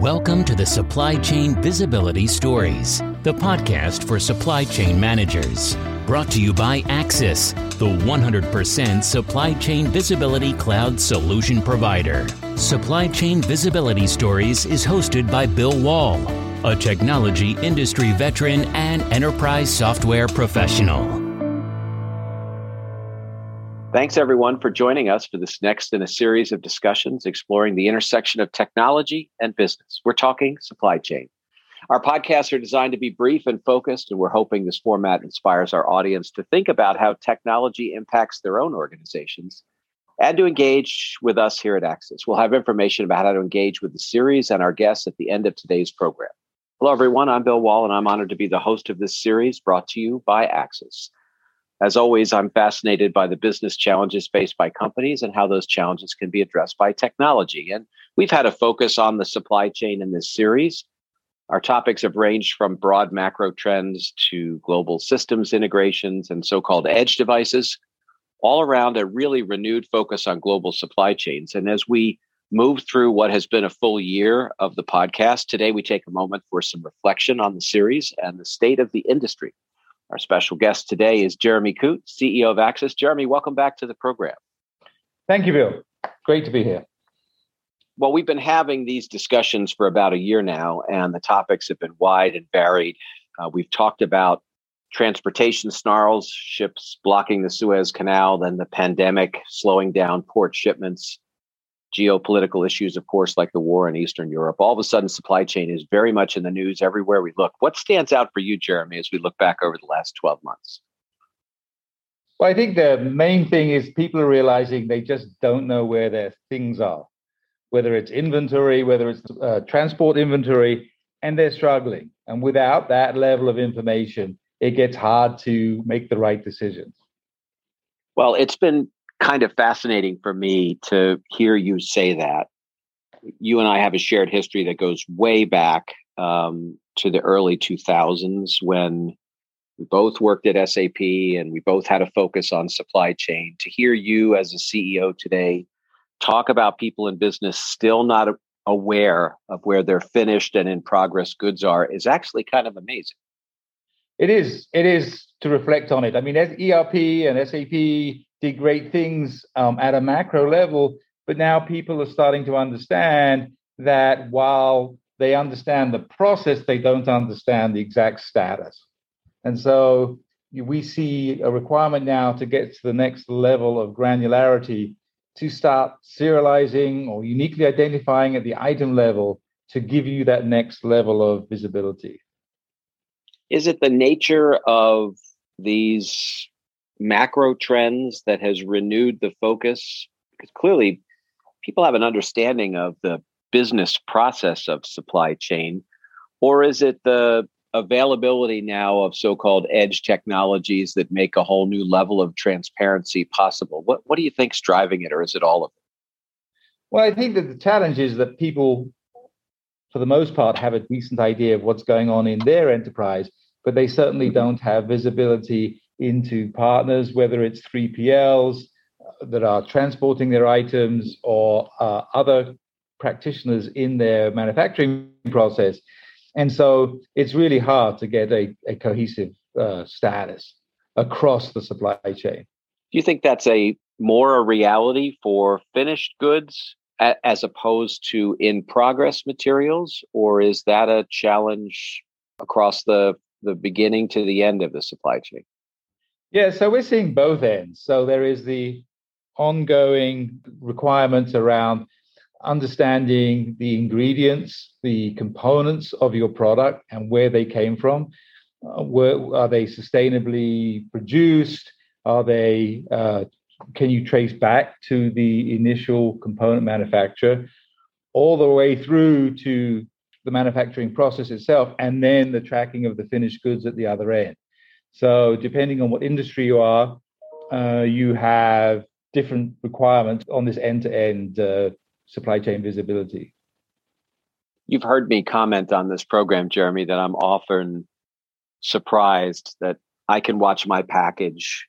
Welcome to the Supply Chain Visibility Stories, the podcast for supply chain managers. Brought to you by Acsis, the 100% supply chain visibility cloud solution provider. Supply Chain Visibility Stories is hosted by Bill Wall, a technology industry veteran and enterprise software professional. Thanks, everyone, for joining us for this next in a series of discussions exploring the intersection of technology and business. We're talking supply chain. Our podcasts are designed to be brief and focused, and we're hoping this format inspires our audience to think about how technology impacts their own organizations and to engage with us here at Acsis. We'll have information about how to engage with the series and our guests at the end of today's program. Hello, everyone. I'm Bill Wall, and I'm honored to be the host of this series brought to you by Acsis. As always, I'm fascinated by the business challenges faced by companies and how those challenges can be addressed by technology. And we've had a focus on the supply chain in this series. Our topics have ranged from broad macro trends to global systems integrations and so called edge devices, all around a really renewed focus on global supply chains. And as we move through what has been a full year of the podcast, today we take a moment for some reflection on the series and the state of the industry. Our special guest today is Jeremy Coote, CEO of Acsis. Jeremy, welcome back to the program. Thank you, Bill. Great to be here. Well, we've been having these discussions for about a year now, and the topics have been wide and varied. Uh, we've talked about transportation snarls, ships blocking the Suez Canal, then the pandemic slowing down port shipments, geopolitical issues, of course, like the war in Eastern Europe. All of a sudden, supply chain is very much in the news everywhere we look. What stands out for you, Jeremy, as we look back over the last 12 months? Well, I think the main thing is people are realizing they just don't know where their things are, whether it's inventory, whether it's uh, transport inventory, and they're struggling. And without that level of information, it gets hard to make the right decisions. Well, it's been kind of fascinating for me to hear you say that. You and I have a shared history that goes way back um, to the early 2000s when we both worked at SAP and we both had a focus on supply chain. To hear you as a CEO today talk about people in business still not aware of where their finished and in progress goods are is actually kind of amazing. It is. It is to reflect on it. I mean, ERP and SAP did great things um, at a macro level, but now people are starting to understand that while they understand the process, they don't understand the exact status. And so we see a requirement now to get to the next level of granularity to start serializing or uniquely identifying at the item level to give you that next level of visibility. Is it the nature of these macro trends that has renewed the focus? Because clearly, people have an understanding of the business process of supply chain, or is it the availability now of so-called edge technologies that make a whole new level of transparency possible? What what do you think's driving it, or is it all of it? Well, I think that the challenge is that people, for the most part, have a decent idea of what's going on in their enterprise, but they certainly don't have visibility into partners, whether it's 3PLs uh, that are transporting their items or uh, other practitioners in their manufacturing process. And so it's really hard to get a, a cohesive uh, status across the supply chain. Do you think that's a more a reality for finished goods as opposed to in progress materials, or is that a challenge across the the beginning to the end of the supply chain? Yeah, so we're seeing both ends. So there is the ongoing requirements around understanding the ingredients, the components of your product, and where they came from. Uh, are they sustainably produced? Are they? Uh, can you trace back to the initial component manufacturer, all the way through to the manufacturing process itself, and then the tracking of the finished goods at the other end? So, depending on what industry you are, uh, you have different requirements on this end to end supply chain visibility. You've heard me comment on this program, Jeremy, that I'm often surprised that I can watch my package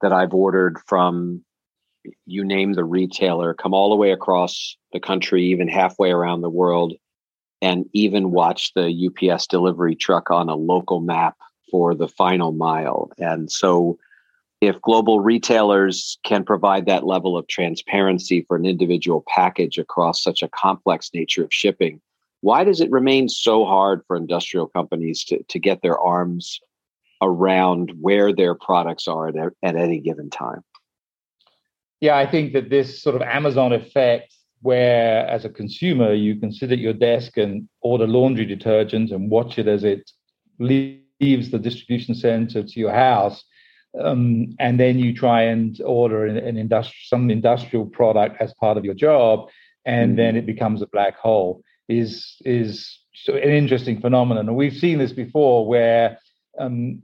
that I've ordered from you name the retailer come all the way across the country, even halfway around the world, and even watch the UPS delivery truck on a local map for the final mile. And so, if global retailers can provide that level of transparency for an individual package across such a complex nature of shipping, why does it remain so hard for industrial companies to, to get their arms around where their products are at, at any given time? Yeah, I think that this sort of Amazon effect, where as a consumer you can sit at your desk and order laundry detergent and watch it as it leaves the distribution center to your house, um, and then you try and order an, an industrial some industrial product as part of your job, and mm-hmm. then it becomes a black hole. Is is an interesting phenomenon, and we've seen this before, where um,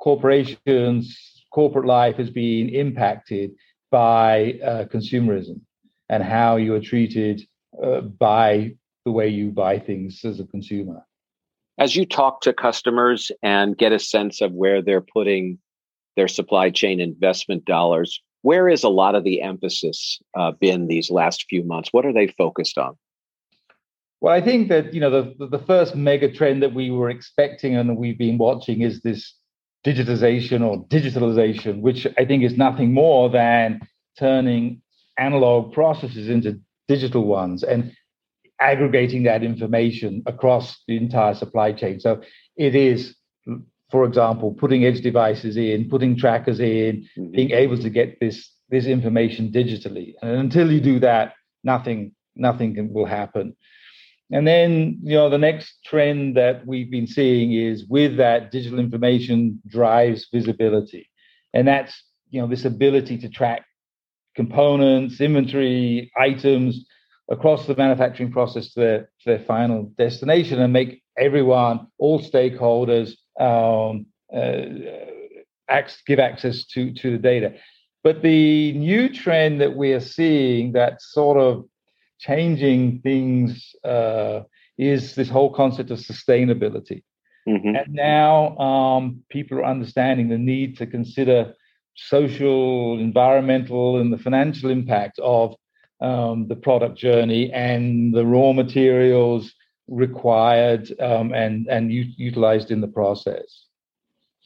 corporations, corporate life has been impacted by uh, consumerism and how you are treated uh, by the way you buy things as a consumer. As you talk to customers and get a sense of where they're putting their supply chain investment dollars, where is a lot of the emphasis uh, been these last few months? What are they focused on? Well, I think that you know the the first mega trend that we were expecting and we've been watching is this digitization or digitalization, which I think is nothing more than turning analog processes into digital ones and aggregating that information across the entire supply chain. So it is, for example, putting edge devices in, putting trackers in, mm-hmm. being able to get this this information digitally. And until you do that, nothing nothing can, will happen. And then, you know, the next trend that we've been seeing is with that digital information drives visibility. And that's, you know, this ability to track components, inventory, items across the manufacturing process to their, to their final destination and make everyone, all stakeholders, um, uh, give access to, to the data. But the new trend that we are seeing that sort of changing things uh, is this whole concept of sustainability. Mm-hmm. And now um, people are understanding the need to consider social, environmental, and the financial impact of um, the product journey and the raw materials required um, and and u- utilized in the process.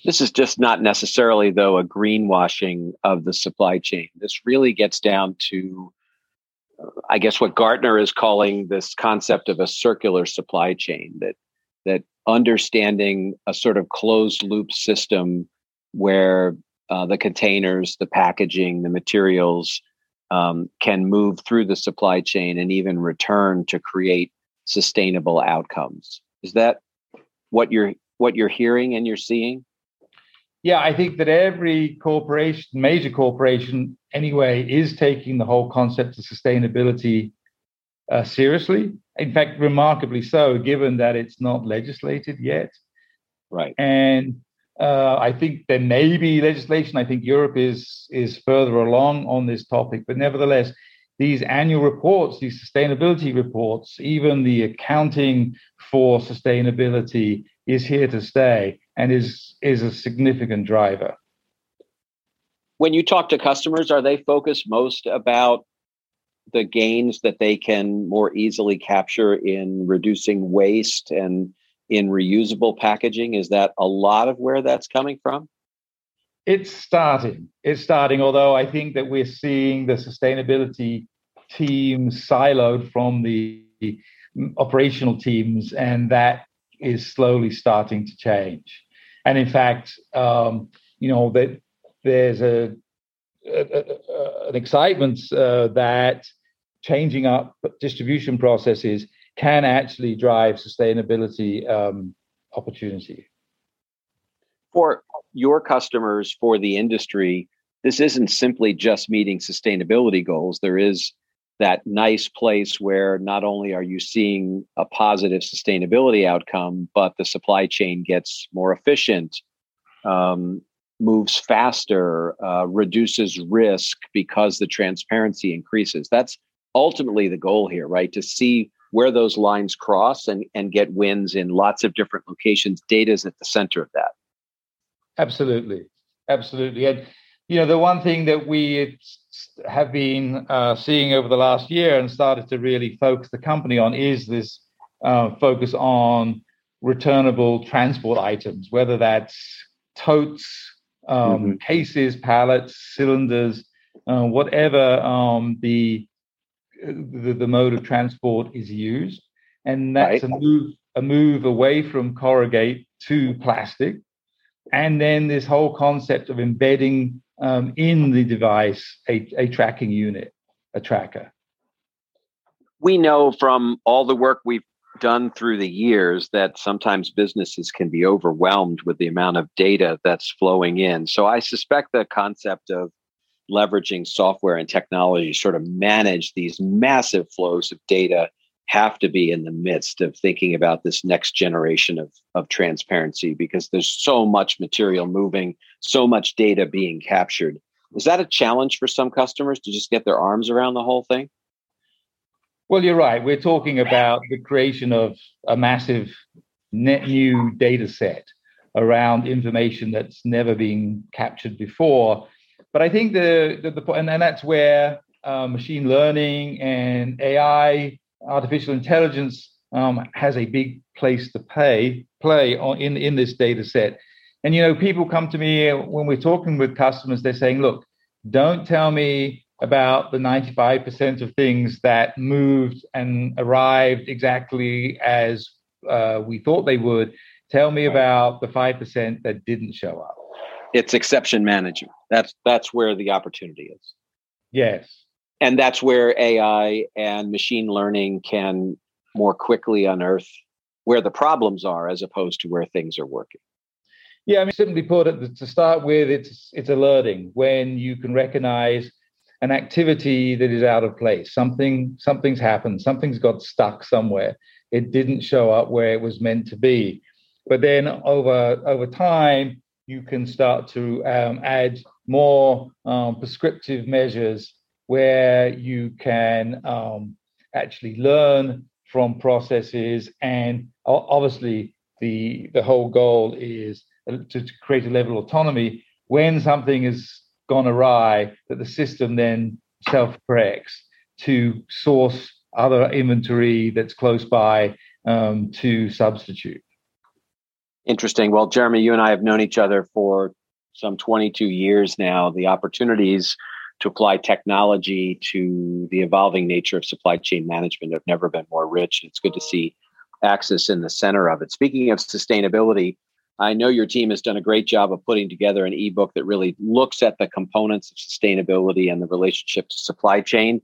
This is just not necessarily, though, a greenwashing of the supply chain. This really gets down to I guess what Gartner is calling this concept of a circular supply chain that that understanding a sort of closed loop system where uh, the containers, the packaging, the materials um, can move through the supply chain and even return to create sustainable outcomes. Is that what you're what you're hearing and you're seeing? Yeah, I think that every corporation, major corporation anyway, is taking the whole concept of sustainability uh, seriously. In fact, remarkably so, given that it's not legislated yet. Right. And uh, I think there may be legislation. I think Europe is is further along on this topic, but nevertheless, these annual reports, these sustainability reports, even the accounting for sustainability is here to stay and is is a significant driver. When you talk to customers, are they focused most about the gains that they can more easily capture in reducing waste and in reusable packaging? Is that a lot of where that's coming from? It's starting. It's starting, although I think that we're seeing the sustainability teams siloed from the operational teams, and that is slowly starting to change. And in fact, um, you know that there's a, a, a an excitement uh, that changing up distribution processes can actually drive sustainability um, opportunity. For your customers, for the industry, this isn't simply just meeting sustainability goals. There is that nice place where not only are you seeing a positive sustainability outcome, but the supply chain gets more efficient, um, moves faster, uh, reduces risk because the transparency increases. That's ultimately the goal here, right? To see where those lines cross and, and get wins in lots of different locations. Data is at the center of that. Absolutely. Absolutely. And, you know, the one thing that we have been uh, seeing over the last year and started to really focus the company on is this uh, focus on returnable transport items, whether that's totes, um, mm-hmm. cases, pallets, cylinders, uh, whatever um, the, the, the mode of transport is used, and that's right. a move a move away from corrugate to plastic, and then this whole concept of embedding um, in the device a, a tracking unit, a tracker. We know from all the work we've done through the years that sometimes businesses can be overwhelmed with the amount of data that's flowing in. So I suspect the concept of leveraging software and technology to sort of manage these massive flows of data have to be in the midst of thinking about this next generation of, of transparency because there's so much material moving, so much data being captured. Is that a challenge for some customers to just get their arms around the whole thing? Well, you're right. We're talking about the creation of a massive net new data set around information that's never been captured before. But I think the the, the and, and that's where uh, machine learning and AI, artificial intelligence, um, has a big place to play play on, in in this data set. And you know, people come to me when we're talking with customers. They're saying, "Look, don't tell me about the 95% of things that moved and arrived exactly as uh, we thought they would. Tell me about the 5% that didn't show up. It's exception management. That's that's where the opportunity is. Yes. And that's where AI and machine learning can more quickly unearth where the problems are as opposed to where things are working. Yeah, I mean, simply put, to start with, it's it's alerting when you can recognize an activity that is out of place. Something something's happened. Something's got stuck somewhere. It didn't show up where it was meant to be. But then over over time, you can start to um, add more um, prescriptive measures where you can um, actually learn from processes and obviously the the whole goal is to, to create a level of autonomy when something has gone awry that the system then self corrects to source other inventory that's close by um, to substitute. Interesting. Well, Jeremy, you and I have known each other for some 22 years now. The opportunities to apply technology to the evolving nature of supply chain management have never been more rich. It's good to see Acsis in the center of it. Speaking of sustainability, I know your team has done a great job of putting together an ebook that really looks at the components of sustainability and the relationship to supply chain.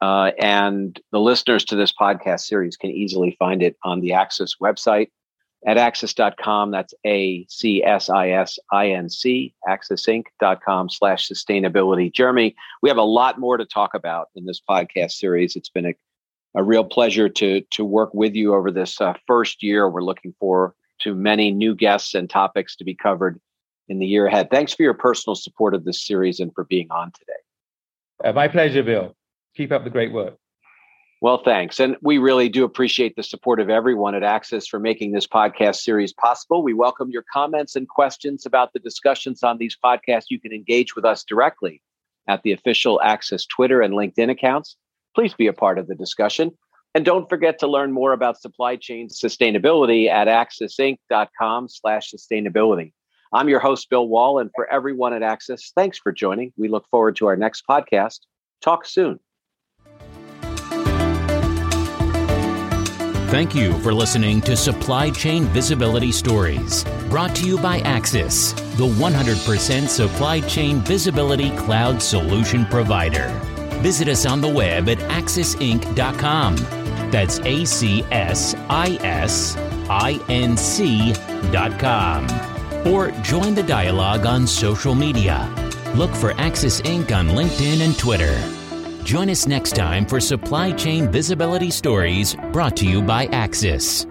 Uh, and the listeners to this podcast series can easily find it on the Acsis website at acsis.com. That's A C S I S I N C, acsisinc.com slash sustainability. Jeremy, we have a lot more to talk about in this podcast series. It's been a, a real pleasure to, to work with you over this uh, first year. We're looking for to many new guests and topics to be covered in the year ahead. Thanks for your personal support of this series and for being on today. Uh, my pleasure, Bill. Keep up the great work. Well, thanks. And we really do appreciate the support of everyone at Acsis for making this podcast series possible. We welcome your comments and questions about the discussions on these podcasts. You can engage with us directly at the official Acsis Twitter and LinkedIn accounts. Please be a part of the discussion. And don't forget to learn more about supply chain sustainability at acsisinc.com slash sustainability. I'm your host, Bill Wall, and for everyone at Acsis, thanks for joining. We look forward to our next podcast. Talk soon. Thank you for listening to Supply Chain Visibility Stories, brought to you by Acsis, the 100% supply chain visibility cloud solution provider. Visit us on the web at acsisinc.com that's A C S I S I N C dot com. Or join the dialogue on social media. Look for Acsis Inc. on LinkedIn and Twitter. Join us next time for Supply Chain Visibility Stories brought to you by Acsis.